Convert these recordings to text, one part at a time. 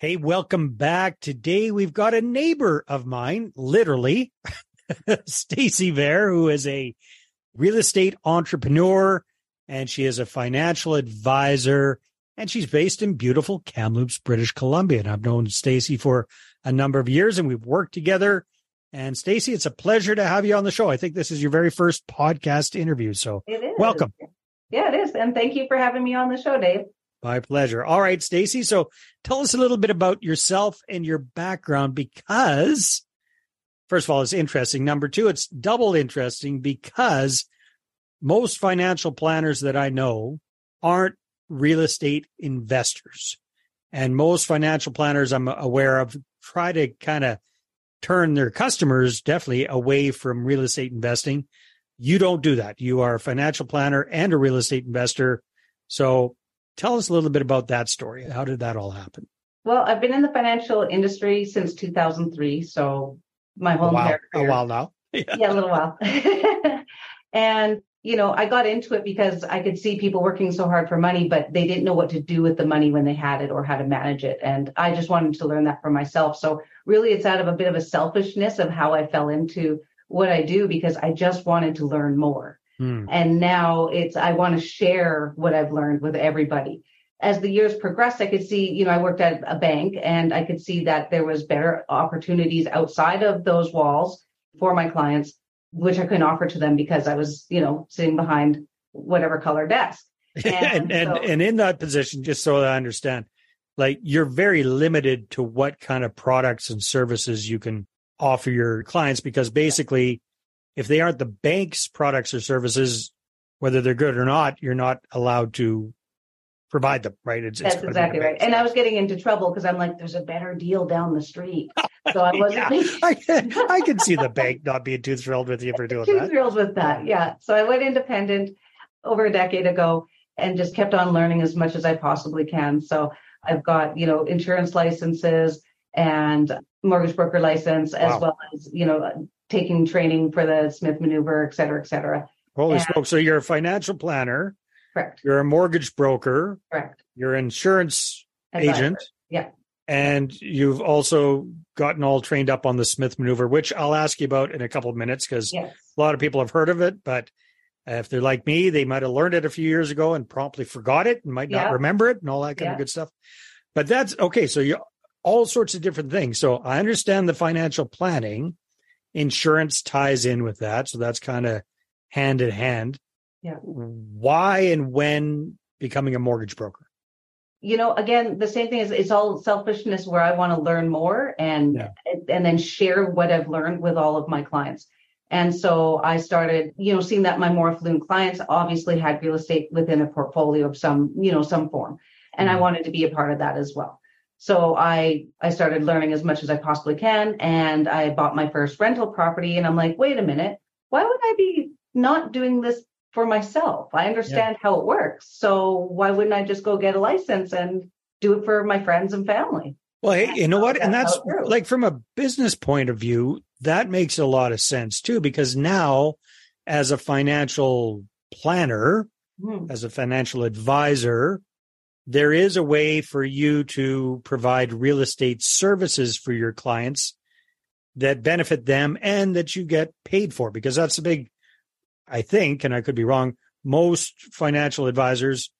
Hey, welcome back. Today we've got a neighbor of mine, literally, Stacy Vair, who is a real estate entrepreneur and she is a financial advisor and she's based in beautiful Kamloops, British Columbia. And I've known Stacy for a number of years and we've worked together. And Stacy, it's a pleasure to have you on the show. I think this is your very first podcast interview. So welcome. Yeah, it is. And thank you for having me on the show, Dave. My pleasure. All right, Stacy. So tell us a little bit about yourself and your background because first of all, it's interesting. Number two, it's double interesting because most financial planners that I know aren't real estate investors. And most financial planners I'm aware of try to kind of turn their customers definitely away from real estate investing. You don't do that. You are a financial planner and a real estate investor. So Tell us a little bit about that story. How did that all happen? Well, I've been in the financial industry since 2003, so my whole a while, career. A while now. Yeah, yeah a little while. and you know, I got into it because I could see people working so hard for money, but they didn't know what to do with the money when they had it or how to manage it. And I just wanted to learn that for myself. So really, it's out of a bit of a selfishness of how I fell into what I do because I just wanted to learn more. Hmm. And now it's, I want to share what I've learned with everybody. As the years progressed, I could see, you know, I worked at a bank and I could see that there was better opportunities outside of those walls for my clients, which I couldn't offer to them because I was, you know, sitting behind whatever color desk. And, and, and, so, and in that position, just so I understand, like you're very limited to what kind of products and services you can offer your clients because basically if they aren't the bank's products or services, whether they're good or not, you're not allowed to provide them, right? It's, That's it's exactly right. And I was getting into trouble because I'm like, there's a better deal down the street. So I wasn't. yeah, I, can, I can see the bank not being too thrilled with you for doing too that. Too thrilled with that. Yeah. So I went independent over a decade ago and just kept on learning as much as I possibly can. So I've got, you know, insurance licenses and mortgage broker license, as wow. well as, you know, taking training for the Smith maneuver, et cetera, et cetera. Holy and, smoke. So you're a financial planner. Correct. You're a mortgage broker. Correct. You're an insurance Advisor. agent. Yeah. And you've also gotten all trained up on the Smith maneuver, which I'll ask you about in a couple of minutes because yes. a lot of people have heard of it, but uh, if they're like me, they might have learned it a few years ago and promptly forgot it and might not yeah. remember it and all that kind yeah. of good stuff. But that's okay. So you all sorts of different things. So I understand the financial planning insurance ties in with that. So that's kind of hand in hand. Yeah. Why and when becoming a mortgage broker? You know, again, the same thing is it's all selfishness where I want to learn more and yeah. and then share what I've learned with all of my clients. And so I started, you know, seeing that my more affluent clients obviously had real estate within a portfolio of some, you know, some form. And mm-hmm. I wanted to be a part of that as well. So I I started learning as much as I possibly can and I bought my first rental property and I'm like, wait a minute, why would I be not doing this for myself? I understand yeah. how it works. So why wouldn't I just go get a license and do it for my friends and family? Well, hey, you know what? And that's like from a business point of view, that makes a lot of sense too, because now as a financial planner, mm. as a financial advisor, there is a way for you to provide real estate services for your clients that benefit them and that you get paid for because that's a big i think and i could be wrong most financial advisors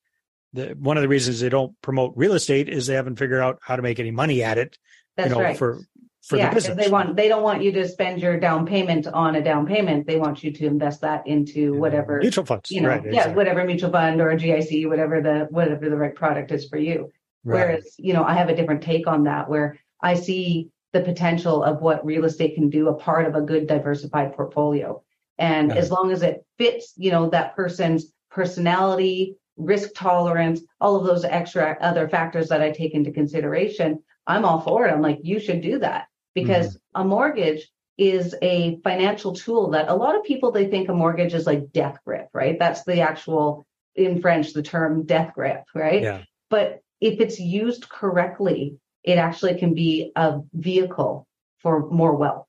the, one of the reasons they don't promote real estate is they haven't figured out how to make any money at it that's you know, right. for for yeah, the business. They want they don't want you to spend your down payment on a down payment. They want you to invest that into whatever mutual funds. You know, right, yeah, exactly. whatever mutual fund or a GIC, whatever the whatever the right product is for you. Right. Whereas, you know, I have a different take on that where I see the potential of what real estate can do a part of a good diversified portfolio. And as long as it fits, you know, that person's personality, risk tolerance, all of those extra other factors that I take into consideration, I'm all for it. I'm like, you should do that because mm-hmm. a mortgage is a financial tool that a lot of people they think a mortgage is like death grip, right? That's the actual in French the term death grip, right? Yeah. But if it's used correctly, it actually can be a vehicle for more wealth.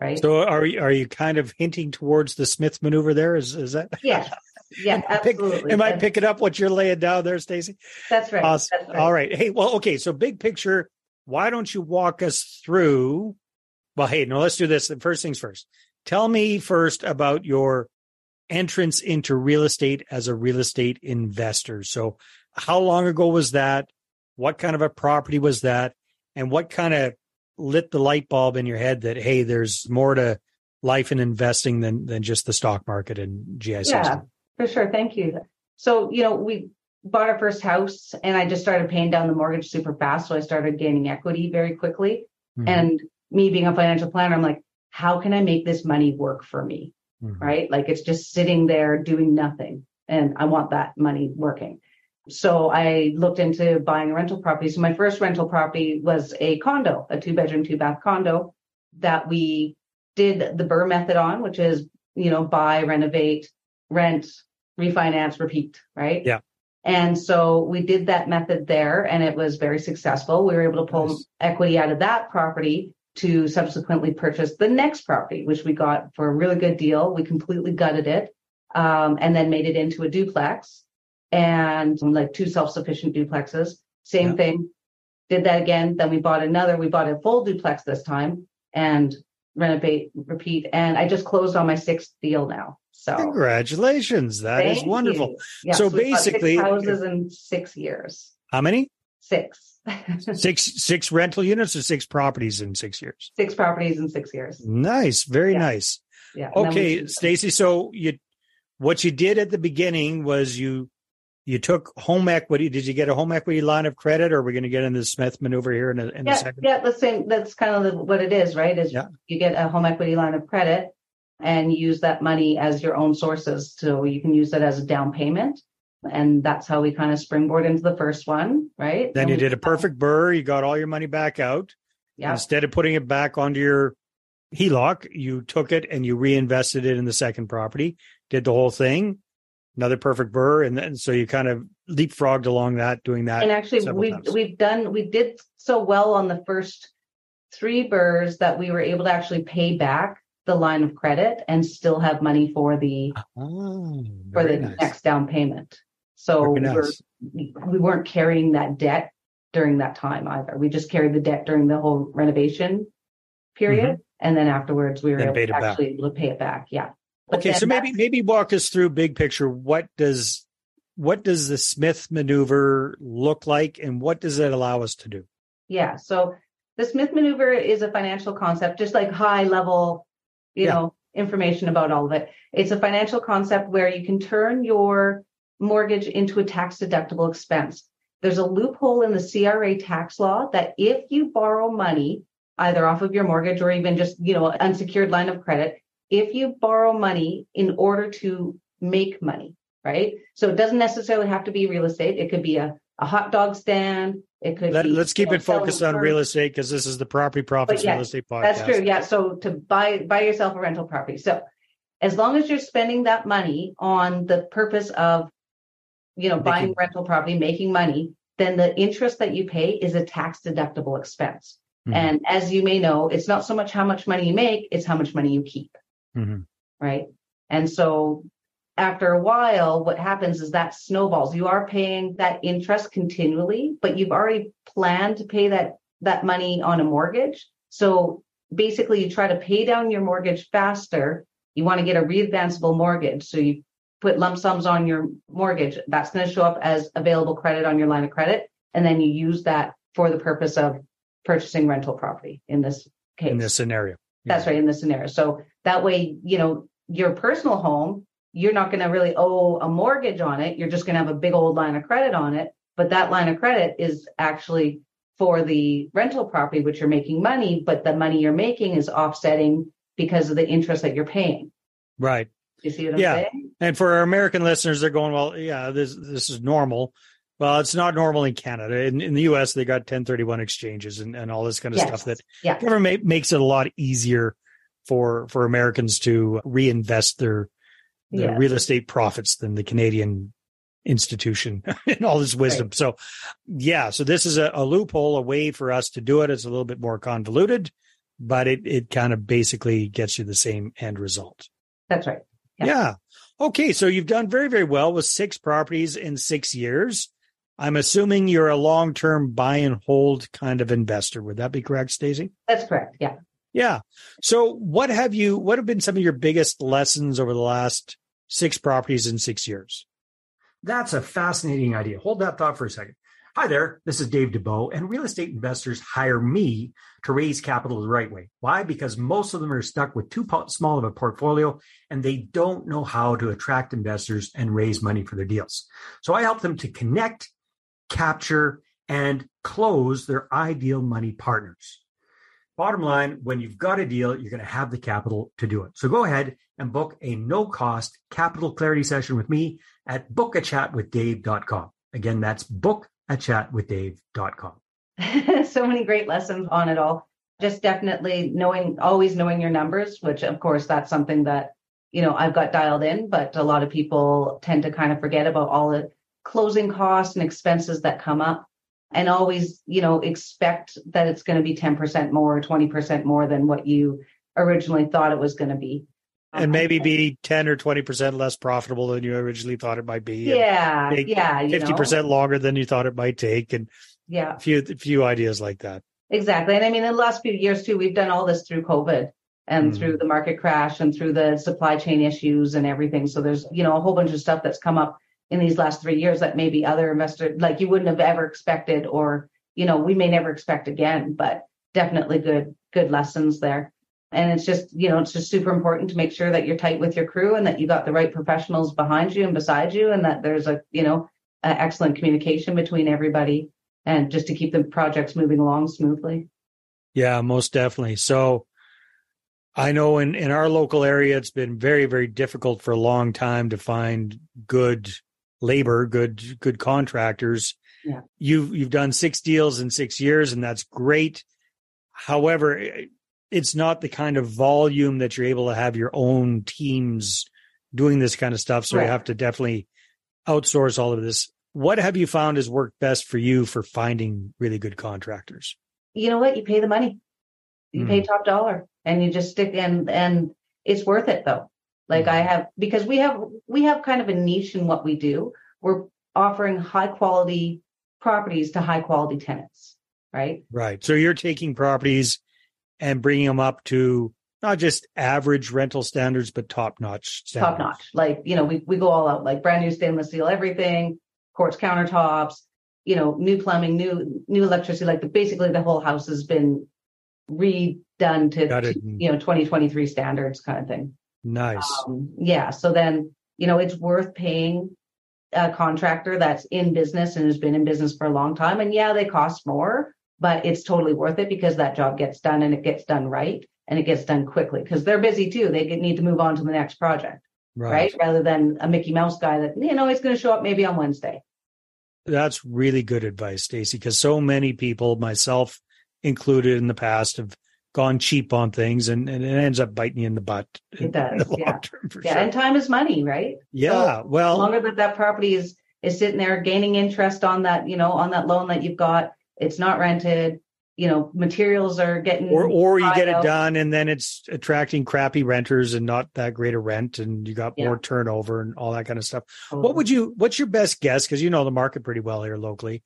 Right. So are you are you kind of hinting towards the Smith maneuver there? Is is that Yeah. Yeah, am absolutely. Pick, am I picking up what you're laying down there, Stacy? That's right. Awesome. That's right. All right. Hey, well, okay. So big picture, why don't you walk us through? Well, hey, no, let's do this. First things first. Tell me first about your entrance into real estate as a real estate investor. So, how long ago was that? What kind of a property was that? And what kind of lit the light bulb in your head that, hey, there's more to life and investing than, than just the stock market and GICs? Yeah, for sure. Thank you. So, you know, we bought our first house and I just started paying down the mortgage super fast. So I started gaining equity very quickly. Mm-hmm. And me being a financial planner, I'm like, how can I make this money work for me? Mm-hmm. Right. Like it's just sitting there doing nothing. And I want that money working. So I looked into buying a rental property. So my first rental property was a condo, a two bedroom, two bath condo that we did the Burr method on, which is, you know, buy, renovate, rent, refinance, repeat, right? Yeah. And so we did that method there and it was very successful. We were able to pull nice. equity out of that property to subsequently purchase the next property, which we got for a really good deal. We completely gutted it um, and then made it into a duplex and like two self-sufficient duplexes. Same yeah. thing. Did that again. Then we bought another. We bought a full duplex this time and renovate, repeat. And I just closed on my sixth deal now. So congratulations. That is wonderful. Yeah, so, so basically houses in six years. How many? Six. six six rental units or six properties in six years? Six properties in six years. Nice. Very yeah. nice. Yeah. Okay, Stacy. So you what you did at the beginning was you you took home equity. Did you get a home equity line of credit, or we're we going to get into the Smith maneuver here in a, in yeah, a second? Yeah, that's same. That's kind of what it is, right? Is yeah. you get a home equity line of credit and use that money as your own sources, so you can use it as a down payment, and that's how we kind of springboard into the first one, right? Then and you did a perfect burr. You got all your money back out. Yeah. Instead of putting it back onto your HELOC, you took it and you reinvested it in the second property. Did the whole thing another perfect burr. and then so you kind of leapfrogged along that, doing that. And actually, we've times. we've done we did so well on the first three burrs that we were able to actually pay back the line of credit and still have money for the oh, for the nice. next down payment. So nice. we're, we weren't carrying that debt during that time either. We just carried the debt during the whole renovation period, mm-hmm. and then afterwards we were able to actually able to pay it back. Yeah. But okay, so maybe maybe walk us through big picture. What does what does the Smith maneuver look like, and what does it allow us to do? Yeah, so the Smith maneuver is a financial concept, just like high level, you yeah. know, information about all of it. It's a financial concept where you can turn your mortgage into a tax deductible expense. There's a loophole in the CRA tax law that if you borrow money either off of your mortgage or even just, you know, unsecured line of credit, if you borrow money in order to make money, right? So it doesn't necessarily have to be real estate. It could be a, a hot dog stand. It could Let. Let's keep it focused on real estate because this is the property profits yes, real estate podcast. That's true. Yeah. So to buy buy yourself a rental property. So as long as you're spending that money on the purpose of, you know, making, buying rental property, making money, then the interest that you pay is a tax deductible expense. Mm-hmm. And as you may know, it's not so much how much money you make, it's how much money you keep mm-hmm. right? And so after a while, what happens is that snowballs. You are paying that interest continually, but you've already planned to pay that that money on a mortgage. So basically, you try to pay down your mortgage faster. You want to get a readvanceable mortgage, so you put lump sums on your mortgage. That's going to show up as available credit on your line of credit, and then you use that for the purpose of purchasing rental property in this case. In this scenario. That's right, in this scenario. So that way, you know, your personal home, you're not going to really owe a mortgage on it. You're just going to have a big old line of credit on it. But that line of credit is actually for the rental property, which you're making money, but the money you're making is offsetting because of the interest that you're paying. Right. You see what I'm yeah. saying? And for our American listeners, they're going, well, yeah, this this is normal. Well, it's not normal in Canada. In, in the U.S., they got 1031 exchanges and, and all this kind of yes. stuff that yeah. government makes it a lot easier for for Americans to reinvest their yes. real estate profits than the Canadian institution and all this wisdom. Right. So, yeah, so this is a, a, loophole, a way for us to do it. It's a little bit more convoluted, but it it kind of basically gets you the same end result. That's right. Yeah. yeah. Okay, so you've done very very well with six properties in six years. I'm assuming you're a long term buy and hold kind of investor. Would that be correct, Stacy? That's correct. Yeah. Yeah. So what have you, what have been some of your biggest lessons over the last six properties in six years? That's a fascinating idea. Hold that thought for a second. Hi there, this is Dave Dubeau, and real estate investors hire me to raise capital the right way. Why? Because most of them are stuck with too small of a portfolio and they don't know how to attract investors and raise money for their deals. So I help them to connect, capture, and close their ideal money partners. Bottom line, when you've got a deal, you're going to have the capital to do it. So go ahead and book a no cost capital clarity session with me at bookachatwithdave.com. Again, that's book at chatwithdave.com. so many great lessons on it all. Just definitely knowing, always knowing your numbers, which of course that's something that, you know, I've got dialed in, but a lot of people tend to kind of forget about all the closing costs and expenses that come up and always, you know, expect that it's going to be 10% more, or 20% more than what you originally thought it was going to be and maybe be 10 or 20% less profitable than you originally thought it might be. Yeah. Yeah. 50% know. longer than you thought it might take. And yeah, a few, a few ideas like that. Exactly. And I mean, in the last few years too, we've done all this through COVID and mm. through the market crash and through the supply chain issues and everything. So there's, you know, a whole bunch of stuff that's come up in these last three years that maybe other investors, like you wouldn't have ever expected, or, you know, we may never expect again, but definitely good, good lessons there. And it's just, you know, it's just super important to make sure that you're tight with your crew and that you got the right professionals behind you and beside you and that there's a, you know, excellent communication between everybody and just to keep the projects moving along smoothly. Yeah, most definitely. So I know in, in our local area, it's been very, very difficult for a long time to find good labor, good, good contractors. Yeah. You've, you've done six deals in six years and that's great. However, it's not the kind of volume that you're able to have your own teams doing this kind of stuff. So right. you have to definitely outsource all of this. What have you found has worked best for you for finding really good contractors? You know what? You pay the money. You mm. pay top dollar and you just stick in and it's worth it though. Like mm. I have because we have we have kind of a niche in what we do. We're offering high quality properties to high quality tenants, right? Right. So you're taking properties and bringing them up to not just average rental standards, but top notch. Top notch. Like, you know, we, we go all out, like brand new stainless steel, everything, quartz countertops, you know, new plumbing, new, new electricity. Like the, basically the whole house has been redone to, to you know, 2023 standards kind of thing. Nice. Um, yeah. So then, you know, it's worth paying a contractor that's in business and has been in business for a long time. And yeah, they cost more, but it's totally worth it because that job gets done and it gets done right and it gets done quickly because they're busy too. They need to move on to the next project, right? right? Rather than a Mickey Mouse guy that you know he's going to show up maybe on Wednesday. That's really good advice, Stacy, because so many people, myself included in the past, have gone cheap on things and, and it ends up biting you in the butt. It does. yeah. Yeah. Sure. And time is money, right? Yeah. So well, longer that that property is is sitting there gaining interest on that, you know, on that loan that you've got, it's not rented you know materials are getting or or you get it done and then it's attracting crappy renters and not that great a rent and you got yeah. more turnover and all that kind of stuff what would you what's your best guess because you know the market pretty well here locally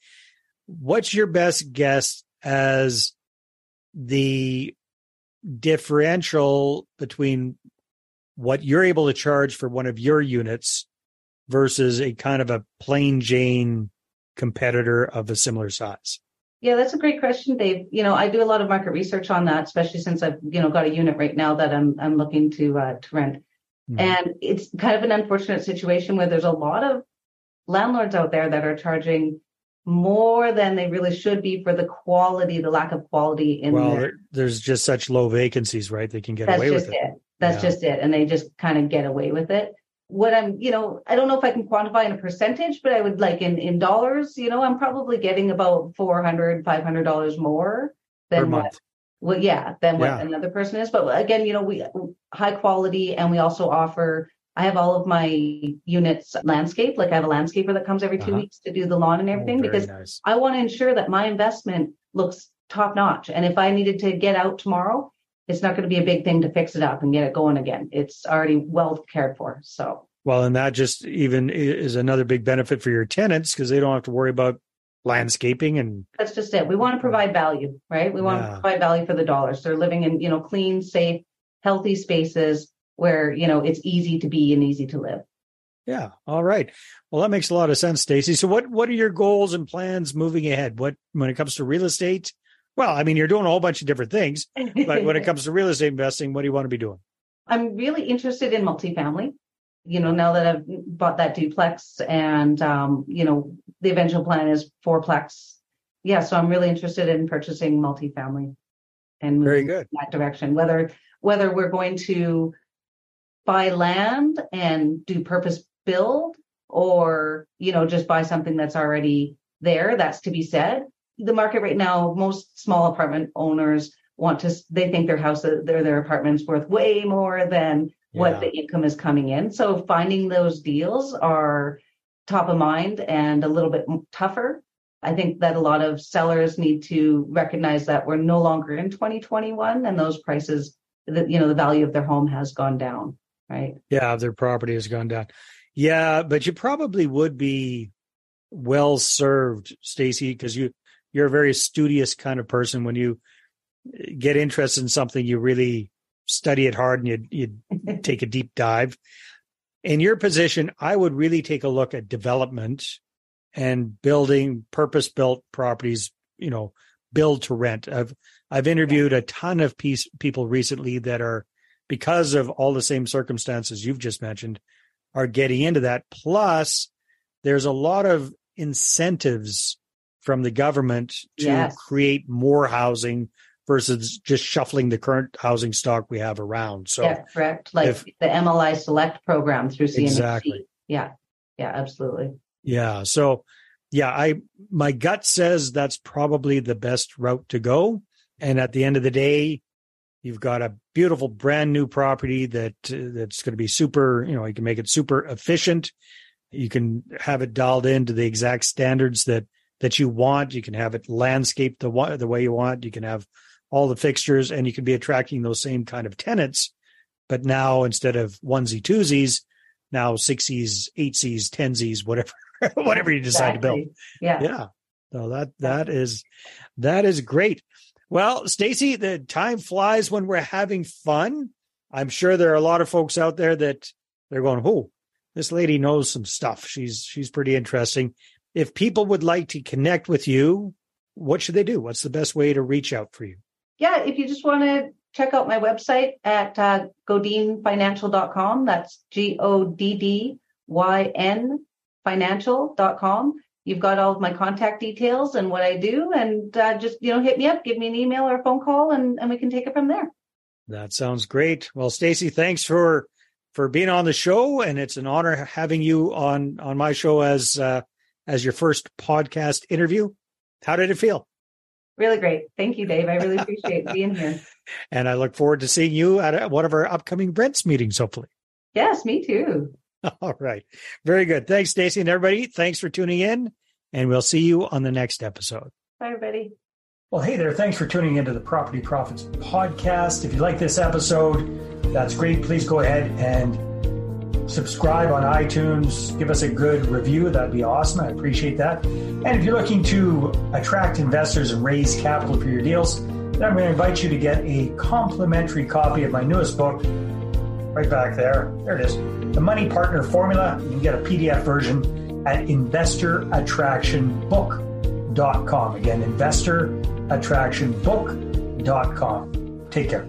what's your best guess as the differential between what you're able to charge for one of your units versus a kind of a plain jane competitor of a similar size yeah, that's a great question, Dave. You know, I do a lot of market research on that, especially since I've you know got a unit right now that I'm I'm looking to uh, to rent, mm-hmm. and it's kind of an unfortunate situation where there's a lot of landlords out there that are charging more than they really should be for the quality, the lack of quality in. Well, their, there's just such low vacancies, right? They can get away with it. it. That's yeah. just it, and they just kind of get away with it what I'm, you know, I don't know if I can quantify in a percentage, but I would like in, in dollars, you know, I'm probably getting about 400, 500 dollars more than what, well, yeah, than what yeah. another person is. But again, you know, we high quality and we also offer, I have all of my units landscape. Like I have a landscaper that comes every 2 uh-huh. weeks to do the lawn and oh, everything oh, because nice. I want to ensure that my investment looks top notch. And if I needed to get out tomorrow, it's not going to be a big thing to fix it up and get it going again. It's already well cared for. So Well, and that just even is another big benefit for your tenants because they don't have to worry about landscaping and that's just it. We want to provide value, right? We want Yeah. to provide value for the dollars. They're living in, you know, clean, safe, healthy spaces where, you know, it's easy to be and easy to live. yeah. All right. Well, that makes a lot of sense, Stacy. So what what are your goals and plans moving ahead? What when it comes to real estate? Well, I mean, you're doing a whole bunch of different things, but when it comes to real estate investing, what do you want to be doing? I'm really interested in multifamily. You know, now that I've bought that duplex and, um, you know, the eventual plan is fourplex. Yeah, so I'm really interested in purchasing multifamily and Very good. in that direction. Whether whether we're going to buy land and do purpose build or, you know, just buy something that's already there, that's to be said. The market right now, most small apartment owners want to they think their house uh, their their apartment's worth way more than what the income is coming in. So finding those deals are top of mind and a little bit tougher. I think that a lot of sellers need to recognize that we're no longer in 2021 and those prices, that you know, the value of their home has gone down, right? Yeah, their property has gone down. Yeah, but you probably would be well served, Stacy, because you you're a very studious kind of person. When you eh, get interested in something, you really study it hard and you you take a deep dive. In your position, I would really take a look at development and building purpose built properties, you know, build to rent. I've I've interviewed a ton of piece, people recently that are because of all the same circumstances you've just mentioned are getting into that plus there's a lot of incentives from the government to Yes. create more housing versus just shuffling the current housing stock we have around so yeah, correct. Like if- the MLI Select program through CMHC. Exactly. Yeah, yeah, absolutely. Yeah. So, yeah, I my gut says that's probably the best route to go. And at the end of the day, you've got a beautiful brand new property that uh, that's going to be super. You know, you can make it super efficient. You can have it dialed into the exact standards that that you want. You can have it landscaped the the way you want. You can have all the fixtures, and you can be attracting those same kind of tenants. But now instead of onesie twosies, now sixties, eightsies, tensies, whatever, whatever you decide to build. Yeah. Yeah. So that that is that is great. Well, Stacy, the time flies when we're having fun. I'm sure there are a lot of folks out there that they're going, "Oh, this lady knows some stuff. She's she's pretty interesting." If people would like to connect with you, what should they do? What's the best way to reach out for you? yeah, if you just want to check out my website at uh, goddynfinancial.com, that's G O D D Y N financial.com. You've got all of my contact details and what I do, and uh, just you know hit me up, give me an email or a phone call, and, and we can take it from there. That sounds great. Well, Stacy, thanks for for being on the show, and it's an honor having you on on my show as uh, as your first podcast interview. How did it feel? Really great. Thank you, Dave. I really appreciate being here. And I look forward to seeing you at one of our upcoming Brents meetings, hopefully. Yes, me too. All right, very good. Thanks, Stacy, and everybody. Thanks for tuning in, and we'll see you on the next episode. Bye, everybody. Well, hey there. Thanks for tuning into the Property Profits podcast. If you like this episode, that's great. Please go ahead and subscribe on iTunes. Give us a good review. That'd be awesome. I appreciate that. And if you're looking to attract investors and raise capital for your deals, then I'm going to invite you to get a complimentary copy of my newest book, right back there. There it is. The Money Partner Formula. You can get a PDF version at investorattractionbook.com. Again, investorattractionbook.com. Take care.